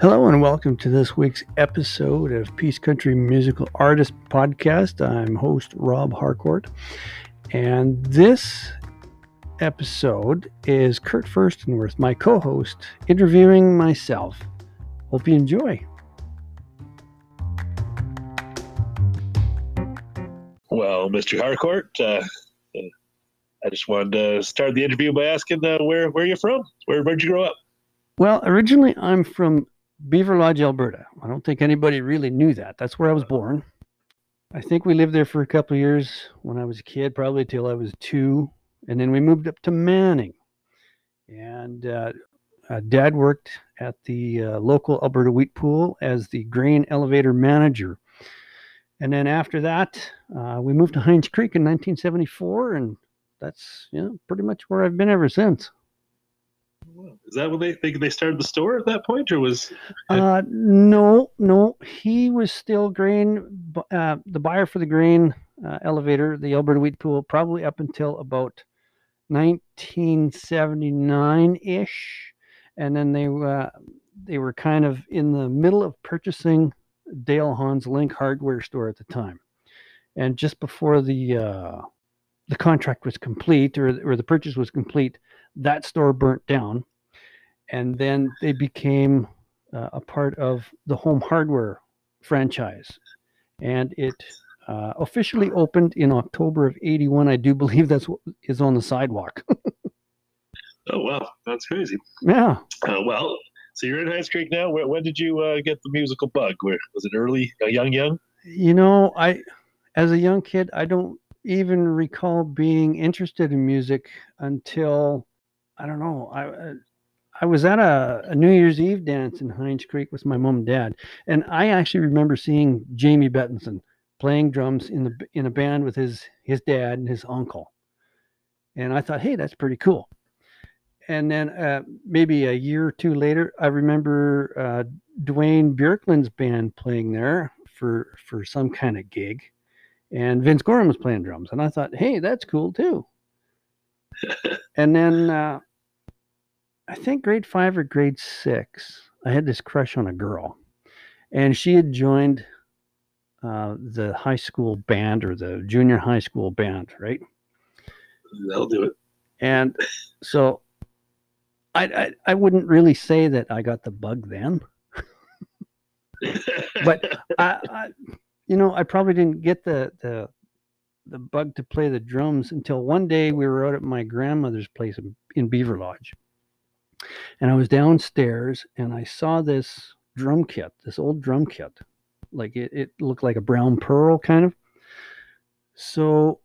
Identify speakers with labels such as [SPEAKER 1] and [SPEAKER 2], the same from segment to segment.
[SPEAKER 1] Hello and welcome to this week's episode of Peace Country Musical Artist Podcast. I'm host Rob Harcourt, and this episode is Kurt Furstenworth, my co-host, interviewing myself. Hope you enjoy.
[SPEAKER 2] Well, Mr. Harcourt, uh, I just wanted to start the interview by asking uh, where where you from? Where where'd you grow up?
[SPEAKER 1] Well, originally I'm from Beaverlodge, Alberta. I don't think anybody really knew that. That's where I was born. I think we lived there for a couple of years when I was a kid, probably till I was two, and then we moved up to Manning. And uh, uh, Dad worked at the uh, local Alberta wheat pool as the grain elevator manager. And then after that, uh, we moved to Hines Creek in 1974, and that's you know pretty much where I've been ever since.
[SPEAKER 2] Is that when they think they started the store at that point, or was?
[SPEAKER 1] Uh, no, no, he was still grain, uh, the buyer for the grain uh, elevator, the Alberta Wheat Pool, probably up until about 1979 ish, and then they uh, they were kind of in the middle of purchasing Dale Hans Link hardware store at the time, and just before the uh, the contract was complete or, or the purchase was complete, that store burnt down. And then they became uh, a part of the home hardware franchise. And it uh, officially opened in October of 81. I do believe that's what is on the sidewalk.
[SPEAKER 2] oh, wow. That's crazy.
[SPEAKER 1] Yeah.
[SPEAKER 2] Uh, well, so you're in Hines Creek now. When, when did you uh, get the musical bug? Where was it early, uh, young, young?
[SPEAKER 1] You know, I, as a young kid, I don't even recall being interested in music until I don't know. I I was at a, a, New Year's Eve dance in Hines Creek with my mom and dad, and I actually remember seeing Jamie Bettinson playing drums in the in a band with his his dad and his uncle, and I thought, hey, that's pretty cool. And then uh, maybe a year or two later, I remember uh, Dwayne Bjorklund's band playing there for for some kind of gig, and Vince Gorham was playing drums, and I thought, hey, that's cool too. and then uh, I think grade five or grade six, I had this crush on a girl, and she had joined uh, the high school band or the junior high school band, right?
[SPEAKER 2] That'll do it.
[SPEAKER 1] And so I, I, I wouldn't really say that I got the bug then, but I, I, you know, I probably didn't get the the the bug to play the drums until one day we were out at my grandmother's place in, in Beaverlodge and I was downstairs and I saw this drum kit, this old drum kit. Like it, it looked like a brown pearl kind of. So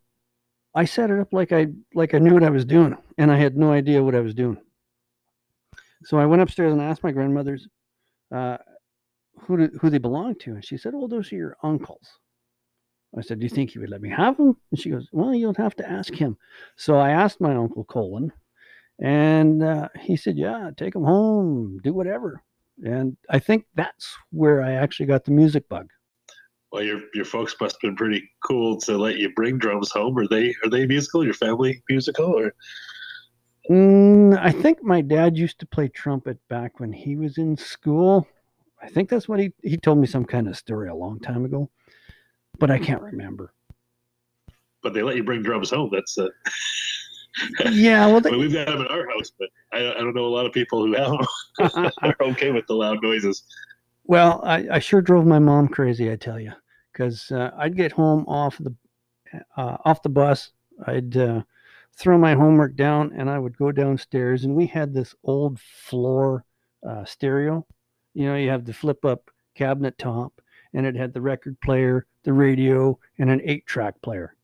[SPEAKER 1] I set it up like I like I knew what I was doing, and I had no idea what I was doing. So I went upstairs and asked my grandmother's uh, who did, who they belonged to, and she said, "Oh, those are your uncles." I said, "Do you think he would let me have them?" And she goes, "Well, you'll have to ask him." So I asked my uncle Colin, and uh, he said, Yeah, take them home, do whatever. And I think that's where I actually got the music bug.
[SPEAKER 2] Well, your your folks must have been pretty cool to let you bring drums home. Are they are they musical? Your family musical or?
[SPEAKER 1] Mm, I think my dad used to play trumpet back when he was in school. I think that's what he he told me some kind of story a long time ago, but I can't remember.
[SPEAKER 2] But they let you bring drums home. That's uh...
[SPEAKER 1] yeah, well,
[SPEAKER 2] they, I mean, we've got them in our house, but I, I, don't know a lot of people who have them are okay with the loud noises.
[SPEAKER 1] Well, I, I sure drove my mom crazy, I tell you, because uh, I'd get home off the uh, off the bus, I'd uh, throw my homework down, and I would go downstairs, and we had this old floor uh, stereo. You know, you have the flip up cabinet top, and it had the record player, the radio, and an eight track player.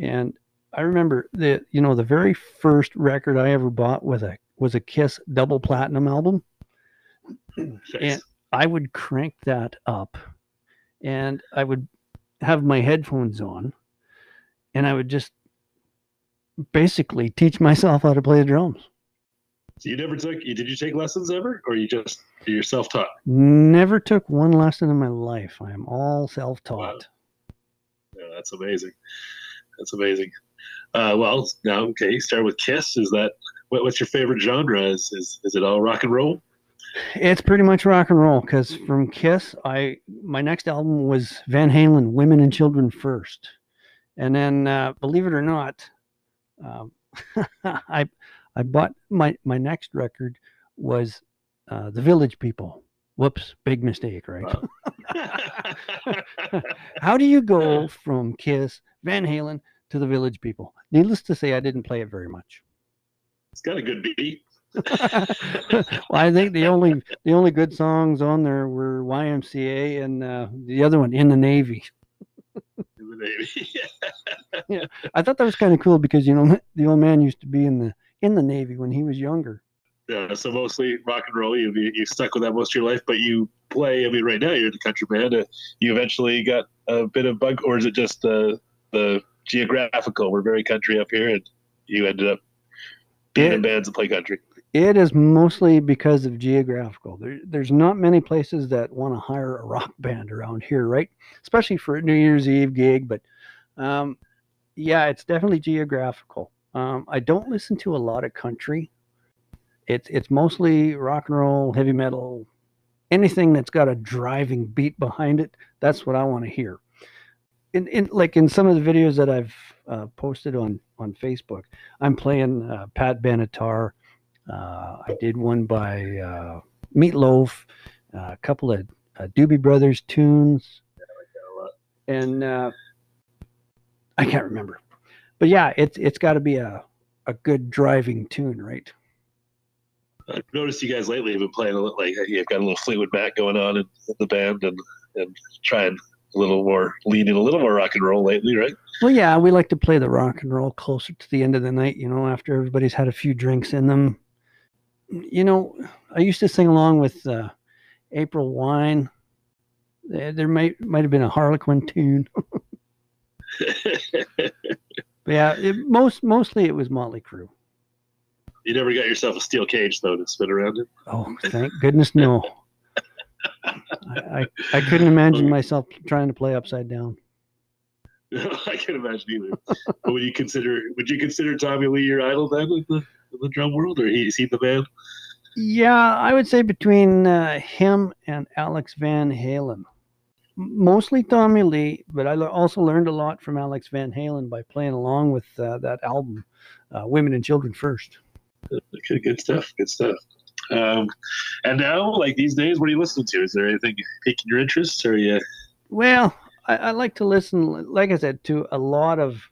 [SPEAKER 1] And I remember the you know the very first record I ever bought was a was a Kiss double platinum album, and I would crank that up, and I would have my headphones on, and I would just basically teach myself how to play the drums.
[SPEAKER 2] So you never took did you take lessons ever, or you just you're self taught?
[SPEAKER 1] Never took one lesson in my life. I am all self taught. Wow.
[SPEAKER 2] Yeah, that's amazing. That's amazing. Uh, well, now okay, start with Kiss. Is that what, what's your favorite genre? Is, is is it all rock and roll?
[SPEAKER 1] It's pretty much rock and roll because from Kiss, I my next album was Van Halen, Women and Children First, and then uh, believe it or not, um, I I bought my my next record was uh, the Village People. Whoops, big mistake, right?
[SPEAKER 2] Wow.
[SPEAKER 1] How do you go from Kiss, Van Halen to the Village People? Needless to say, I didn't play it very much.
[SPEAKER 2] it's got a good beat.
[SPEAKER 1] well, I think the only the only good songs on there were YMCA and uh, the other one in the Navy.
[SPEAKER 2] in the Navy.
[SPEAKER 1] yeah, I thought that was kind of cool because you know the old man used to be in the in the Navy when he was younger.
[SPEAKER 2] yeah, so mostly rock and roll. You you stuck with that most of your life, but you play. I mean, right now you're in the country band. Uh, you eventually got a bit of bug, or is it just the the geographical? We're very country up here, and you ended up being in bands that play country.
[SPEAKER 1] It is mostly because of geographical. There, there's not many places that want to hire a rock band around here, right? Especially for a New Year's Eve gig. But um, yeah, it's definitely geographical. Um, I don't listen to a lot of country. It's it's mostly rock and roll, heavy metal, anything that's got a driving beat behind it. That's what I want to hear. In, in like in some of the videos that I've uh, posted on on Facebook, I'm playing uh, Pat Benatar. Uh, I did one by uh, Meatloaf, uh, a couple of uh, Doobie Brothers tunes, and I can't remember. But yeah, it's it's got to be a a good driving tune, right?
[SPEAKER 2] I've noticed you guys lately have been playing a little like you've got a little Fleetwood Mac going on in, in the band, and and trying a little more, leaning a little more rock and roll lately, right?
[SPEAKER 1] Well, yeah, we like to play the rock and roll closer to the end of the night, you know, after everybody's had a few drinks in them. You know, I used to sing along with uh, April Wine. There might might have been a Harlequin tune. But yeah, it, most mostly it was Motley Crue.
[SPEAKER 2] you never got yourself a steel cage though to spin around in.
[SPEAKER 1] Oh, thank goodness, no. I, I, couldn't imagine myself trying to play upside down.
[SPEAKER 2] I can't imagine either. but would you consider would you consider Tommy Lee your idol then in the, in the drum world, or is he the man?
[SPEAKER 1] Yeah, I would say between uh, him and Alex Van Halen. Mostly Tommy Lee, but I also learned a lot from Alex Van Halen by playing along with uh, that album, uh, Women and Children First.
[SPEAKER 2] Okay, good stuff. Good stuff. Um, and now, like these days, what are you listening to? Is there anything piquing your interest, or you?
[SPEAKER 1] Well, I, I like to listen, like I said, to a lot of.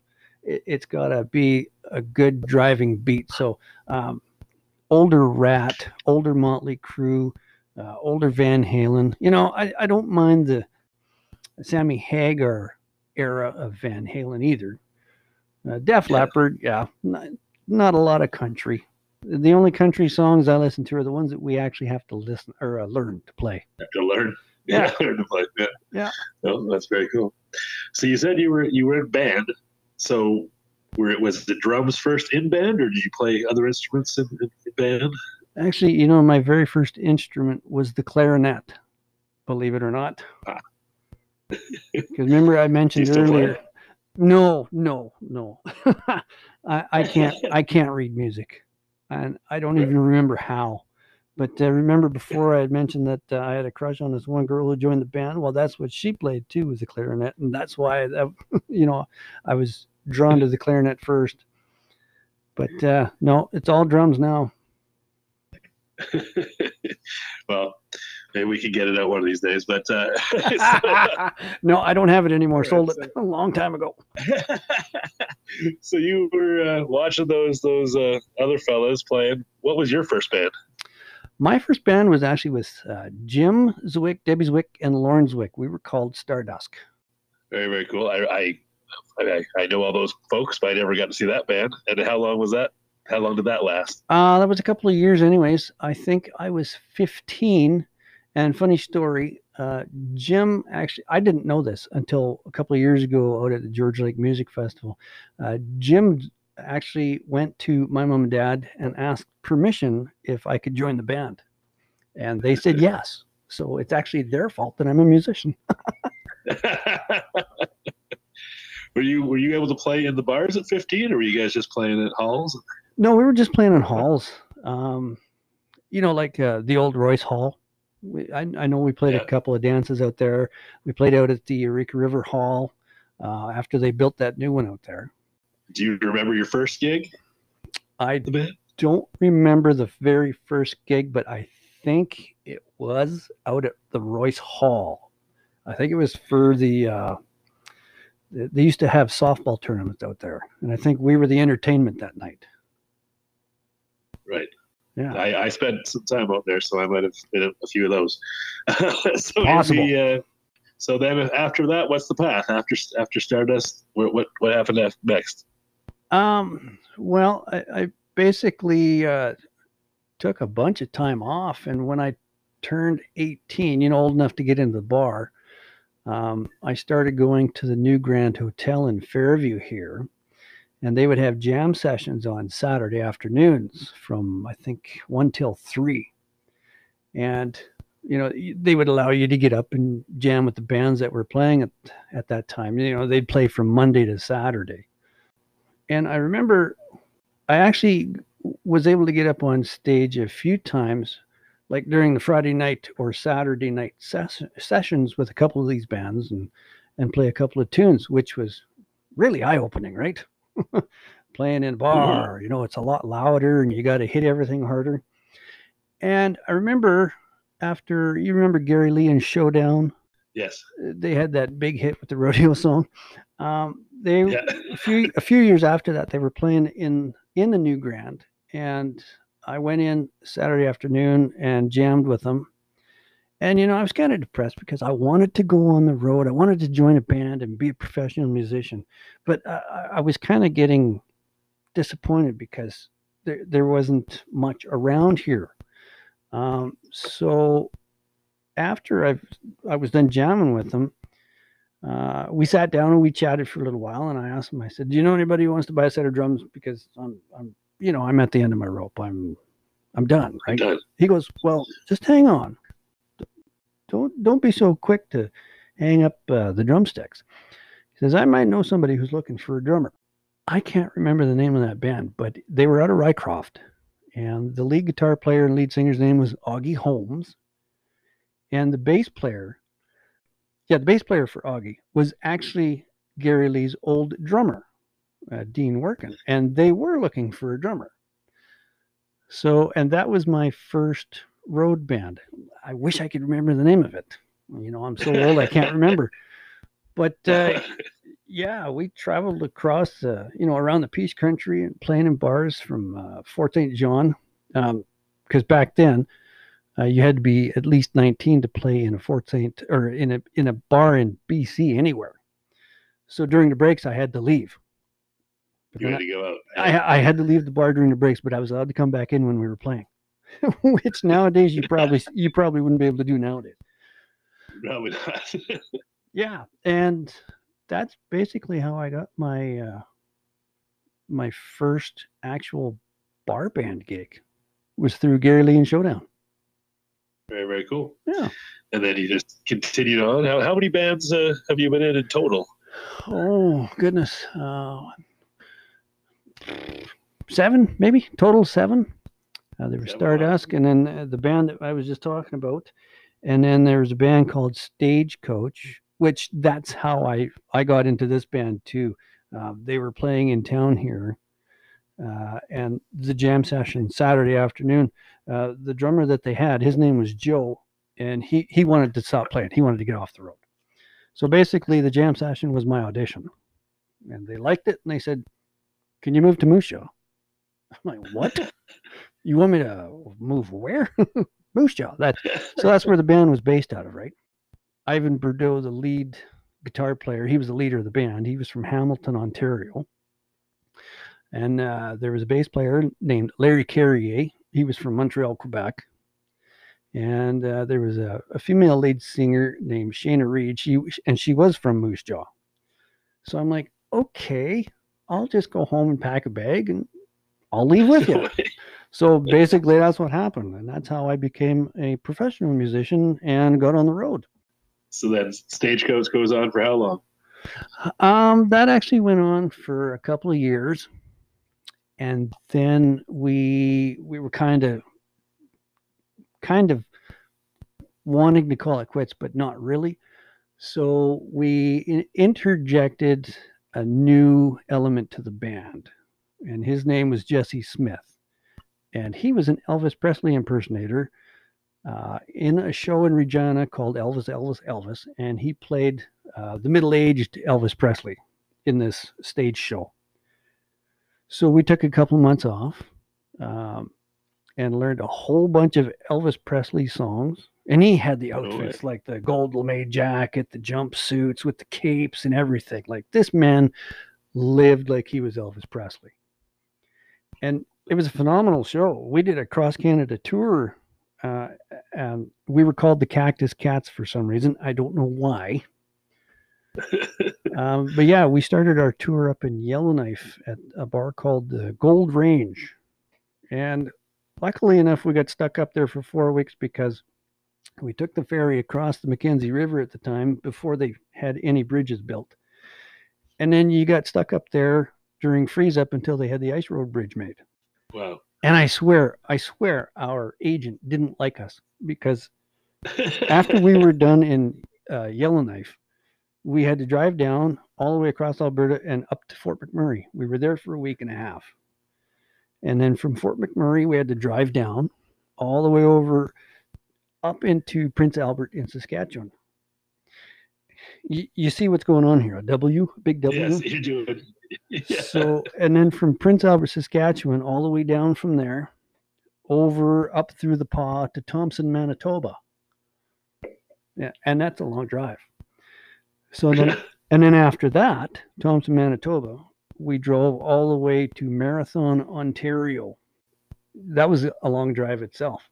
[SPEAKER 1] It, it's got to be a good driving beat. So, um, older Ratt, older Motley Crue, uh, older Van Halen. You know, I, I don't mind the Sammy Hagar era of Van Halen either. Uh, Def
[SPEAKER 2] Yeah.
[SPEAKER 1] Leppard, yeah, not, not a lot of country. The only country songs I listen to are the ones that we actually have to listen or uh, learn to play.
[SPEAKER 2] have to learn.
[SPEAKER 1] Yeah.
[SPEAKER 2] learn to play. Yeah.
[SPEAKER 1] Yeah.
[SPEAKER 2] No, that's very cool. So you said you were you were in band. So were it was the drums first in band, or did you play other instruments in, in, in band?
[SPEAKER 1] Actually, you know, my very first instrument was the clarinet, believe it or not.
[SPEAKER 2] Ah.
[SPEAKER 1] Because remember, I mentioned earlier. No, no, no. I, I can't. I can't read music, and I don't even remember how. But uh, remember, before I had mentioned that uh, I had a crush on this one girl who joined the band. Well, that's what she played too, was the clarinet, and that's why that, you know, I was drawn to the clarinet first. But uh, no, it's all drums now.
[SPEAKER 2] well, maybe we could get it out one of these days. But uh,
[SPEAKER 1] no, I don't have it anymore. Sold it a long time ago.
[SPEAKER 2] so you were uh, watching those those uh, other fellas playing. What was your first band?
[SPEAKER 1] My first band was actually with uh, Jim Zwick, Debbie Zwick, and Lauren Zwick. We were called Stardust.
[SPEAKER 2] Very very cool. I I I, I know all those folks, but I never got to see that band. And how long was that? How long did that last?
[SPEAKER 1] Uh, that was a couple of years, anyways. I think I was 15. And funny story, uh, Jim actually, I didn't know this until a couple of years ago out at the George Lake Music Festival. Uh, Jim actually went to my mom and dad and asked permission if I could join the band. And they said yes. So it's actually their fault that I'm a musician.
[SPEAKER 2] were you were you able to play in the bars at 15, or were you guys just playing at halls?
[SPEAKER 1] No, we were just playing in halls. Um, you know, like uh, the old Royce Hall. We, I, I know we played
[SPEAKER 2] Yeah.
[SPEAKER 1] a couple of dances out there. We played out at the Eureka River Hall uh, after they built that new one out there.
[SPEAKER 2] Do you remember your first gig?
[SPEAKER 1] I don't remember the very first gig, but I think it was out at the Royce Hall. I think it was for the. Uh, they they used to have softball tournaments out there, and I think we were the entertainment that night.
[SPEAKER 2] Right.
[SPEAKER 1] Yeah,
[SPEAKER 2] I, I spent some time out there, so I might have been at a few of those. so
[SPEAKER 1] Possible.
[SPEAKER 2] uh, so then after that, what's the path after after Stardust? What what, what happened next?
[SPEAKER 1] Um, well, I, I basically uh, took a bunch of time off, and when I turned 18, you know, old enough to get into the bar, um, I started going to the New Grand Hotel in Fairview here, and they would have jam sessions on Saturday afternoons from I think one till three, and you know they would allow you to get up and jam with the bands that were playing at at that time. You know, they'd play from Monday to Saturday and I remember I actually was able to get up on stage a few times, like during the Friday night or Saturday night ses- sessions with a couple of these bands and and play a couple of tunes, which was really eye opening, right? Playing in a bar, you know, it's a lot louder and you got to hit everything harder. And I remember after you remember Gary Lee and Showdown,
[SPEAKER 2] Yes.
[SPEAKER 1] they had that big hit with the rodeo song. Um, they
[SPEAKER 2] Yeah.
[SPEAKER 1] a few a few years after that, they were playing in in the New Grand, and I went in Saturday afternoon and jammed with them. And you know, I was kind of depressed because I wanted to go on the road. I wanted to join a band and be a professional musician, but I, I- was kind of getting disappointed because there there wasn't much around here. Um, so after I I was done jamming with them, uh, we sat down and we chatted for a little while. And I asked him, I said, "Do you know anybody who wants to buy a set of drums? Because I'm, I'm, you know, I'm at the end of my rope. I'm, I'm done." Right?
[SPEAKER 2] Done.
[SPEAKER 1] He goes, "Well, just hang on. Don't, don't be so quick to hang up uh, the drumsticks." He says, "I might know somebody who's looking for a drummer." I can't remember the name of that band, but they were out of Rycroft, and the lead guitar player and lead singer's name was Augie Holmes, and the bass player yeah, the bass player for Augie was actually Gary Lee's old drummer, uh, Dean Workin, and they were looking for a drummer. So, and that was my first road band. I wish I could remember the name of it. You know, I'm so old I can't remember. But uh, yeah, we traveled across, uh, you know, around the Peace Country and playing in bars from uh, Fort St. John, because back then uh, you had to be at least 19 to play in a Fort St. or in a in a bar in BC anywhere. So during the breaks, I had to leave. But
[SPEAKER 2] you had to go out.
[SPEAKER 1] I, I had to leave the bar during the breaks, but I was allowed to come back in when we were playing, which nowadays you probably you probably wouldn't be able to do nowadays.
[SPEAKER 2] Probably not.
[SPEAKER 1] Yeah, and that's basically how I got my uh, my first actual bar band gig was through Gary Lee and Showdown.
[SPEAKER 2] very very cool.
[SPEAKER 1] Yeah.
[SPEAKER 2] And then you just continued on. How, how many bands uh, have you been in in total?
[SPEAKER 1] Oh goodness, uh, seven maybe total seven. Uh, there was
[SPEAKER 2] wow.
[SPEAKER 1] Stardust, and then uh, the band that I was just talking about, and then there was a band called Stagecoach, which that's how I I got into this band too. Uh, they were playing in town here, uh, and the jam session Saturday afternoon. Uh, the drummer that they had, his name was Joe, and he he wanted to stop playing. He wanted to get off the road. So basically, the jam session was my audition, and they liked it, and they said, "Can you move to Moose Jaw?" I'm like, "What? you want me to move where?" Moose Jaw. That so that's where the band was based out of, right? Ivan Bordeaux, the lead guitar player, he was the leader of the band. He was from Hamilton, Ontario. And uh, there was a bass player named Larry Carrier. He was from Montreal, Quebec. And uh, there was a, a female lead singer named Shana Reed. She and she was from Moose Jaw. So I'm like, okay, I'll just go home and pack a bag and I'll leave with you. So basically, that's what happened, and that's how I became a professional musician and got on the road.
[SPEAKER 2] so then Stagecoach goes on for how long?
[SPEAKER 1] Um, that actually went on for a couple of years, and then we we were kind of kind of wanting to call it quits, but not really. So we interjected a new element to the band, and his name was Jesse Smith, and he was an Elvis Presley impersonator uh, in a show in Regina called Elvis, Elvis, Elvis, and he played uh, the middle-aged Elvis Presley in this stage show. So we took a couple months off um, and learned a whole bunch of Elvis Presley songs. And he had the
[SPEAKER 2] way.
[SPEAKER 1] outfits like the gold lame jacket, the jumpsuits with the capes and everything. Like this man lived like he was Elvis Presley. And it was a phenomenal show. We did a cross Canada tour, uh, and we were called the Cactus Cats for some reason. I don't know why. Um, but yeah, we started our tour up in Yellowknife at a bar called the Gold Range. And luckily enough, we got stuck up there for four weeks because we took the ferry across the Mackenzie River at the time before they had any bridges built. And then you got stuck up there during freeze up until they had the ice road bridge made.
[SPEAKER 2] Wow.
[SPEAKER 1] And I swear, I swear, our agent didn't like us because after we were done in uh, Yellowknife, we had to drive down all the way across Alberta and up to Fort McMurray. We were there for a week and a half. And then from Fort McMurray, we had to drive down all the way over up into Prince Albert in Saskatchewan. You, you see what's going on here? A W, big W.
[SPEAKER 2] yes, you're doing. Yeah.
[SPEAKER 1] So, and then from Prince Albert, Saskatchewan, all the way down from there, over up through the Pas to Thompson, Manitoba. Yeah, and that's a long drive. So then, and then after that, Thompson, Manitoba, we drove all the way to Marathon, Ontario. That was a long drive itself.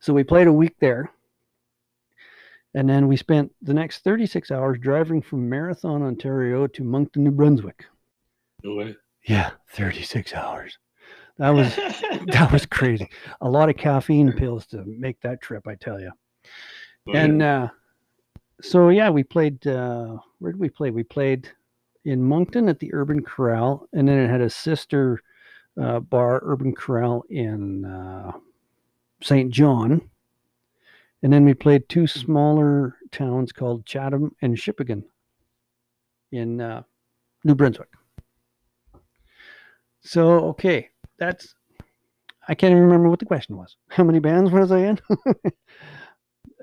[SPEAKER 1] So we played a week there. And then we spent the next 36 hours driving from Marathon, Ontario to Moncton, New Brunswick.
[SPEAKER 2] no way.
[SPEAKER 1] Yeah, 36 hours. That was that was crazy. A lot of caffeine pills to make that trip, I tell you. And uh, so yeah, we played. Uh, where did we play? We played in Moncton at the Urban Corral, and then it had a sister uh, bar, Urban Corral in uh, St. John. And then we played two smaller towns called Chatham and Shippagan in uh, New Brunswick. So okay, that's I can't even remember what the question was. How many bands was I in?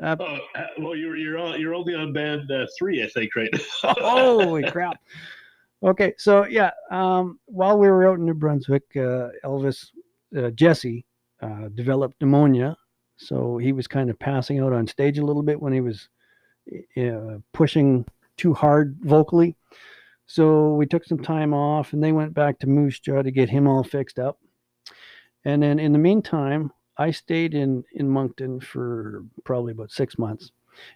[SPEAKER 1] uh,
[SPEAKER 2] Oh, uh, well, you're you're on, you're only on band uh, three, I think, right?
[SPEAKER 1] holy crap. Okay, so yeah, um, while we were out in New Brunswick, uh, Elvis uh, Jesse uh, developed pneumonia, so he was kind of passing out on stage a little bit when he was uh, pushing too hard vocally. So we took some time off, and they went back to Moose Jaw to get him all fixed up. And then in the meantime, I stayed in in Moncton for probably about six months,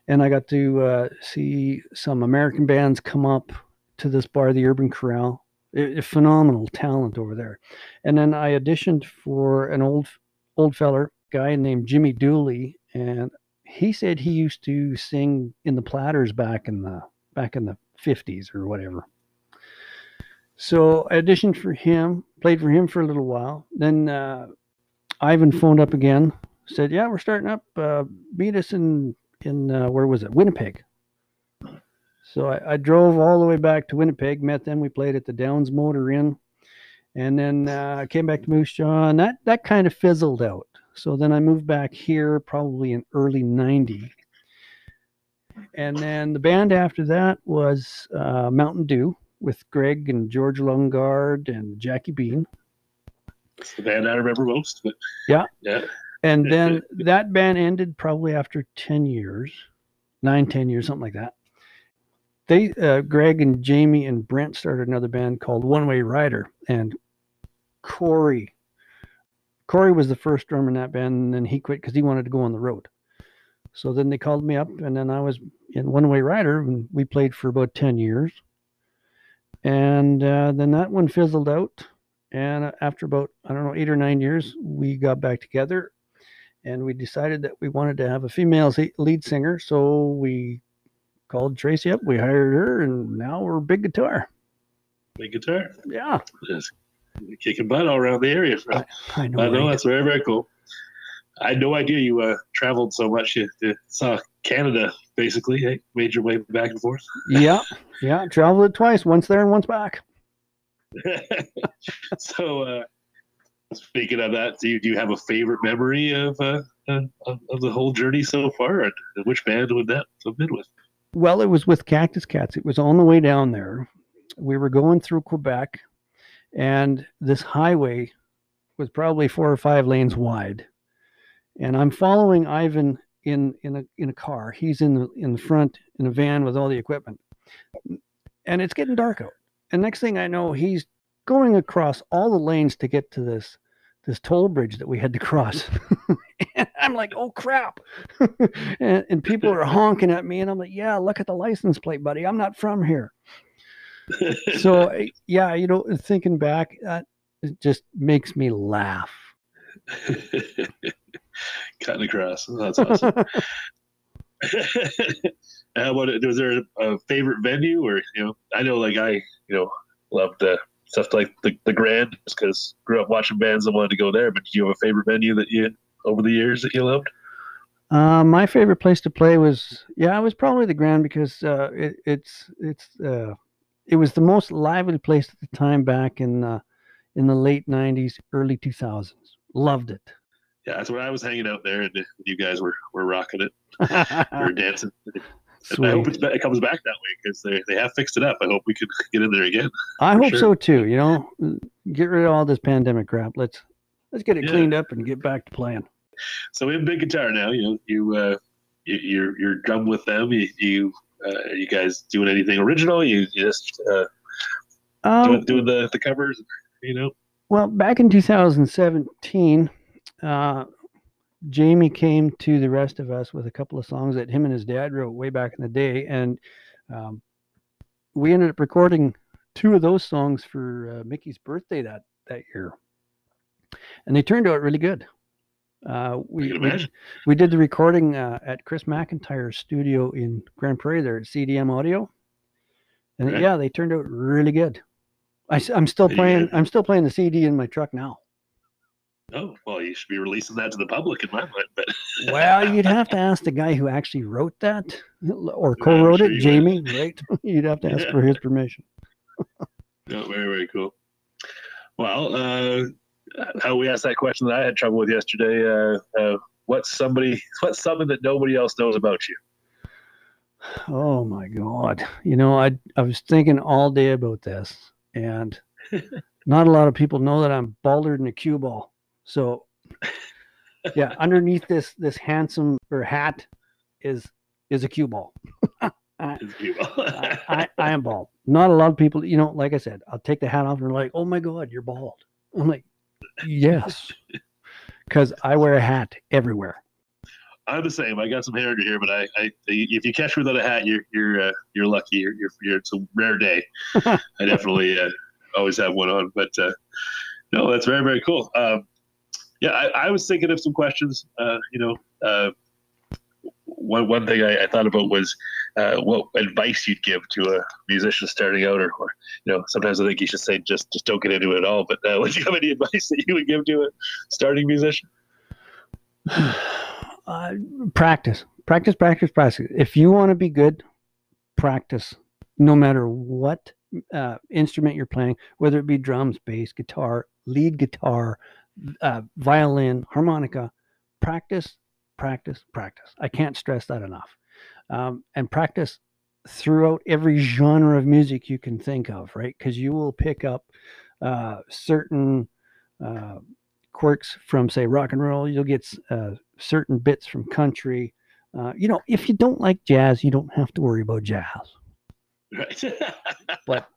[SPEAKER 1] and I got to uh, see some American bands come up to this bar, the Urban Corral. A, a phenomenal talent over there. And then I auditioned for an old old feller guy named Jimmy Dooley, and he said he used to sing in the Platters back in the back in the fifties or whatever. So I auditioned for him, played for him for a little while. Then uh, Ivan phoned up again, said, "Yeah, we're starting up. Uh, meet us in in uh, where was it? Winnipeg." So I, I drove all the way back to Winnipeg, met them. We played at the Downs Motor Inn, and then uh, came back to Moose Jaw, and that that kind of fizzled out. So then I moved back here, probably in early '90, and then the band after that was uh, Mountain Dew with Greg and George Lungard and Jackie Bean.
[SPEAKER 2] It's the band I remember most. But
[SPEAKER 1] Yeah.
[SPEAKER 2] yeah.
[SPEAKER 1] And then that band ended probably after 10 years, nine, 10 years, something like that. They, uh, Greg and Jamie and Brent started another band called One Way Rider. And Corey, Corey was the first drummer in that band, and then he quit because he wanted to go on the road. So then they called me up, and then I was in One Way Rider, and we played for about 10 years. And uh, then that one fizzled out. And after about, I don't know, eight or nine years, we got back together and we decided that we wanted to have a female lead singer. So we called Tracy up, we hired her, and now we're big guitar.
[SPEAKER 2] Big guitar.
[SPEAKER 1] Yeah,
[SPEAKER 2] Just kicking butt all around the area.
[SPEAKER 1] I know.
[SPEAKER 2] I know
[SPEAKER 1] right?
[SPEAKER 2] that's very very cool. I had no idea you uh, traveled so much. You, you saw Canada basically. Hey, made your way back and forth.
[SPEAKER 1] Yeah, yeah, traveled it twice, once there and once back.
[SPEAKER 2] so, uh, speaking of that, do you, do you have a favorite memory of, uh, of, of the whole journey so far? And which band would that have been with?
[SPEAKER 1] Well, it was with Cactus Cats. It was on the way down there. We were going through Quebec, and this highway was probably four or five lanes wide. And I'm following Ivan in in a in a car. He's in the in the front in a van with all the equipment. And it's getting dark out. And next thing I know, he's going across all the lanes to get to this this toll bridge that we had to cross. and I'm like, oh crap. and, and, people are honking at me. And I'm like, yeah, look at the license plate, buddy. I'm not from here. So, eh, yeah, you know, thinking back, that it just makes me laugh.
[SPEAKER 2] Cutting across. That's awesome. How about it? Was there a favorite venue or, you know, I know like I, you know, loved uh, stuff like the, the Grand because grew up watching bands and wanted to go there. But do you have a favorite venue that you over the years that you loved?
[SPEAKER 1] Uh, my favorite place to play was yeah, it was probably the Grand because uh, it, it's it's uh, it was the most lively place at the time back in uh, in the late '90s, early 2000s. Loved it.
[SPEAKER 2] Yeah, that's when I was hanging out there, and you guys were were rocking it, we were dancing. I hope it comes back that way because they, they have fixed it up. I hope we could get in there again.
[SPEAKER 1] I hope sure. so too. You know, get rid of all this pandemic crap. Let's let's get it yeah. cleaned up and get back to playing.
[SPEAKER 2] So we have big guitar now. You know, you uh, you you're you're drum with them. You you uh, you guys doing anything original? You, you just uh, um, doing, doing the the covers. You know.
[SPEAKER 1] Well, back in 2017, uh, Jamie came to the rest of us with a couple of songs that him and his dad wrote way back in the day, and um, we ended up recording two of those songs for uh, Mickey's birthday that that year, and they turned out really good. Uh, we, we, we did the recording uh, at Chris McIntyre's studio in Grande Prairie there at CDM Audio, and okay. yeah, they turned out really good. I, am still playing. I'm still playing the CD in my truck now.
[SPEAKER 2] Oh well, you should be releasing that to the public in my mind. But
[SPEAKER 1] well, you'd have to ask the guy who actually wrote that or co-wrote sure it, Jamie. Would. Right? You'd have to ask yeah. for his permission.
[SPEAKER 2] no, very very cool. Well, uh, how we asked that question that I had trouble with yesterday. Uh, uh, what's somebody? What's something that nobody else knows about you?
[SPEAKER 1] Oh my God! You know, I I was thinking all day about this, and not a lot of people know that I'm balder than a cue ball. So yeah, underneath this this handsome or hat is is a cue ball. I, I, I, am bald. Not a lot of people, you know, like I said, I'll take the hat off and they're like, oh my God, you're bald. I'm like, yes, because I wear a hat everywhere.
[SPEAKER 2] I'm the same. I got some hair under here, but I, I if you catch me without a hat, you're you're uh, you're lucky. You're, you're, you're it's a rare day. I definitely uh, always have one on, but uh, no, that's very very cool. Um, yeah, I, I, was thinking of some questions. Uh, you know, uh, one one thing I, I thought about was uh, what advice you'd give to a musician starting out, or, or, you know, sometimes I think you should say just just don't get into it at all. But uh, would you have any advice that you would give to a starting musician?
[SPEAKER 1] Uh, practice, practice, practice, practice. If you want to be good, practice. No matter what uh, instrument you're playing, whether it be drums, bass, guitar, lead guitar, uh, violin, harmonica, practice, practice, practice. I can't stress that enough. Um, and practice throughout every genre of music you can think of, right? Because you will pick up uh, certain uh, quirks from, say, rock and roll. You'll get uh, certain bits from country. Uh, you know, if you don't like jazz, you don't have to worry about jazz. Right. but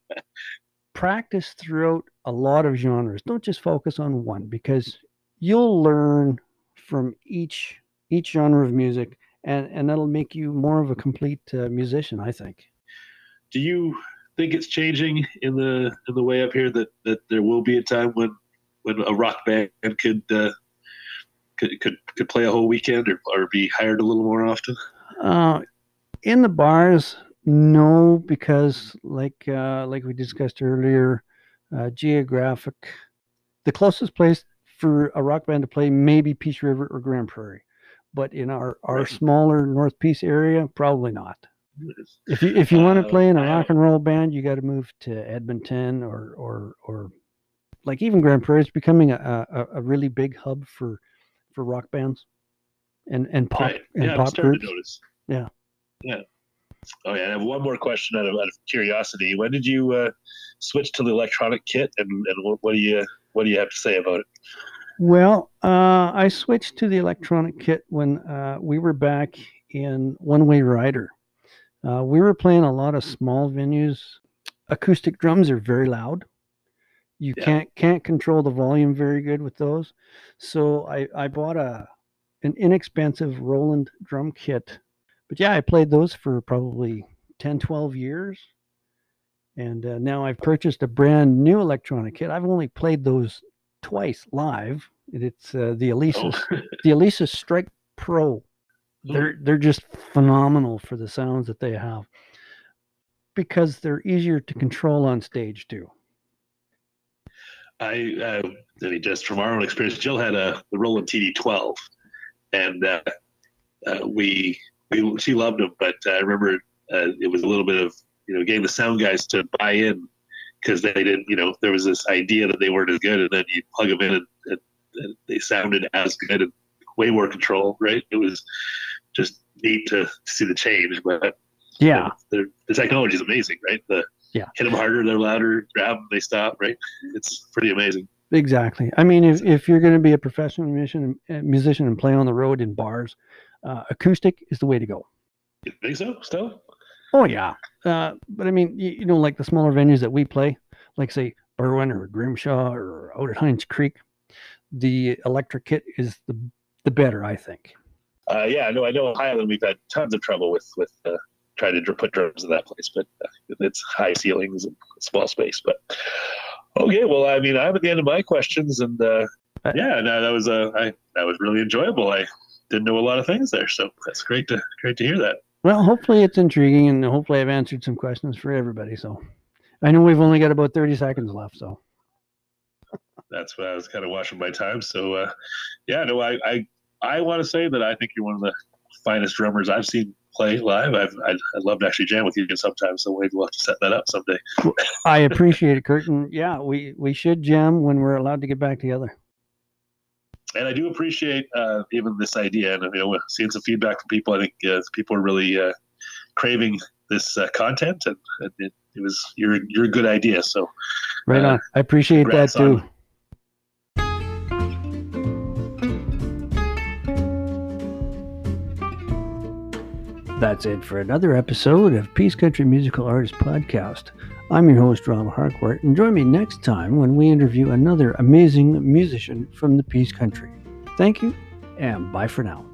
[SPEAKER 1] practice throughout a lot of genres. Don't just focus on one because you'll learn from each each genre of music and and that'll make you more of a complete uh, musician, I think.
[SPEAKER 2] Do you think it's changing in the in the way up here that that there will be a time when when a rock band could uh, could, could could play a whole weekend or, or be hired a little more often?
[SPEAKER 1] Uh, in the bars, no, because like uh, like we discussed earlier, uh, geographic, the closest place for a rock band to play maybe Peace River or Grande Prairie, but in our our smaller North Peace area, probably not. If you if you want to
[SPEAKER 2] Uh,
[SPEAKER 1] play in a rock and roll band, you got to move to Edmonton or or or like even Grande Prairie is becoming a, a, a really big hub for for rock bands and and pop
[SPEAKER 2] Right.
[SPEAKER 1] and
[SPEAKER 2] yeah,
[SPEAKER 1] pop groups.
[SPEAKER 2] to notice.
[SPEAKER 1] Yeah.
[SPEAKER 2] Yeah. Oh yeah, I have one more question out of, out of curiosity. When did you uh, switch to the electronic kit, and, and what, what do you what do you have to say about it?
[SPEAKER 1] Well, uh, I switched to the electronic kit when uh, we were back in One Way Rider. Uh, we were playing a lot of small venues. Acoustic drums are very loud. You
[SPEAKER 2] Yeah.
[SPEAKER 1] can't can't control the volume very good with those. So I, I bought a an inexpensive Roland drum kit. But yeah, I played those for probably 10, 12 years. And uh, now I've purchased a brand new electronic kit. I've only played those twice live. It's uh, the Alesis,
[SPEAKER 2] Oh,
[SPEAKER 1] the Alesis Strike Pro. They're they're just phenomenal for the sounds that they have because they're easier to control on stage too.
[SPEAKER 2] I, uh, I mean, just from our own experience, Jill had a the Roland TD12, and uh, uh, we we she loved them, but I remember uh, it was a little bit of you know getting the sound guys to buy in because they didn't you know there was this idea that they weren't as good, and then you plug them in and, and, and they sounded as good and way more control, right? It was just neat to see the change, but
[SPEAKER 1] Yeah,
[SPEAKER 2] the, the technology is amazing, right? The
[SPEAKER 1] Yeah.
[SPEAKER 2] hit them harder, they're louder. Grab them, they stop, right? It's pretty amazing.
[SPEAKER 1] exactly. I mean, if, if you're going to be a professional musician, uh, musician and play on the road in bars, uh, acoustic is the way to go.
[SPEAKER 2] You think so? Still?
[SPEAKER 1] Oh yeah, uh, but I mean, you, you know, like the smaller venues that we play, like say Berwyn or Grimshaw or out at Hines Creek, the electric kit is the the better, I think.
[SPEAKER 2] Uh, yeah, no, I know Highland. We've had tons of trouble with with uh, trying to put drums in that place, but uh, it's high ceilings and small space. But okay, well, I mean, I'm at the end of my questions, and uh,
[SPEAKER 1] Uh,
[SPEAKER 2] yeah, no, that was uh, I that was really enjoyable. I didn't know a lot of things there, so that's great to great to hear that.
[SPEAKER 1] Well, hopefully it's intriguing, and hopefully I've answered some questions for everybody. So, I know we've only got about thirty seconds left. So,
[SPEAKER 2] that's why I was kind of watching my time. So, uh, yeah, no, I, I, I want to say that I think you're one of the finest drummers I've seen play live. I've, I'd, I'd love to actually jam with you again sometime. So we'll have to set that up someday.
[SPEAKER 1] I appreciate it, Curtin. yeah, we we should jam when we're allowed to get back together.
[SPEAKER 2] And I do appreciate uh, even this idea, and you know, seeing some feedback from people. I think uh, people are really uh, craving this uh, content, and, and it, it was you're you're good idea. So
[SPEAKER 1] Right
[SPEAKER 2] Uh,
[SPEAKER 1] on. I appreciate that too.
[SPEAKER 2] on-
[SPEAKER 1] That's it for another episode of Peace Country Musical Artist Podcast. I'm your host, Rob Harcourt, and join me next time when we interview another amazing musician from the Peace Country. Thank you, and bye for now.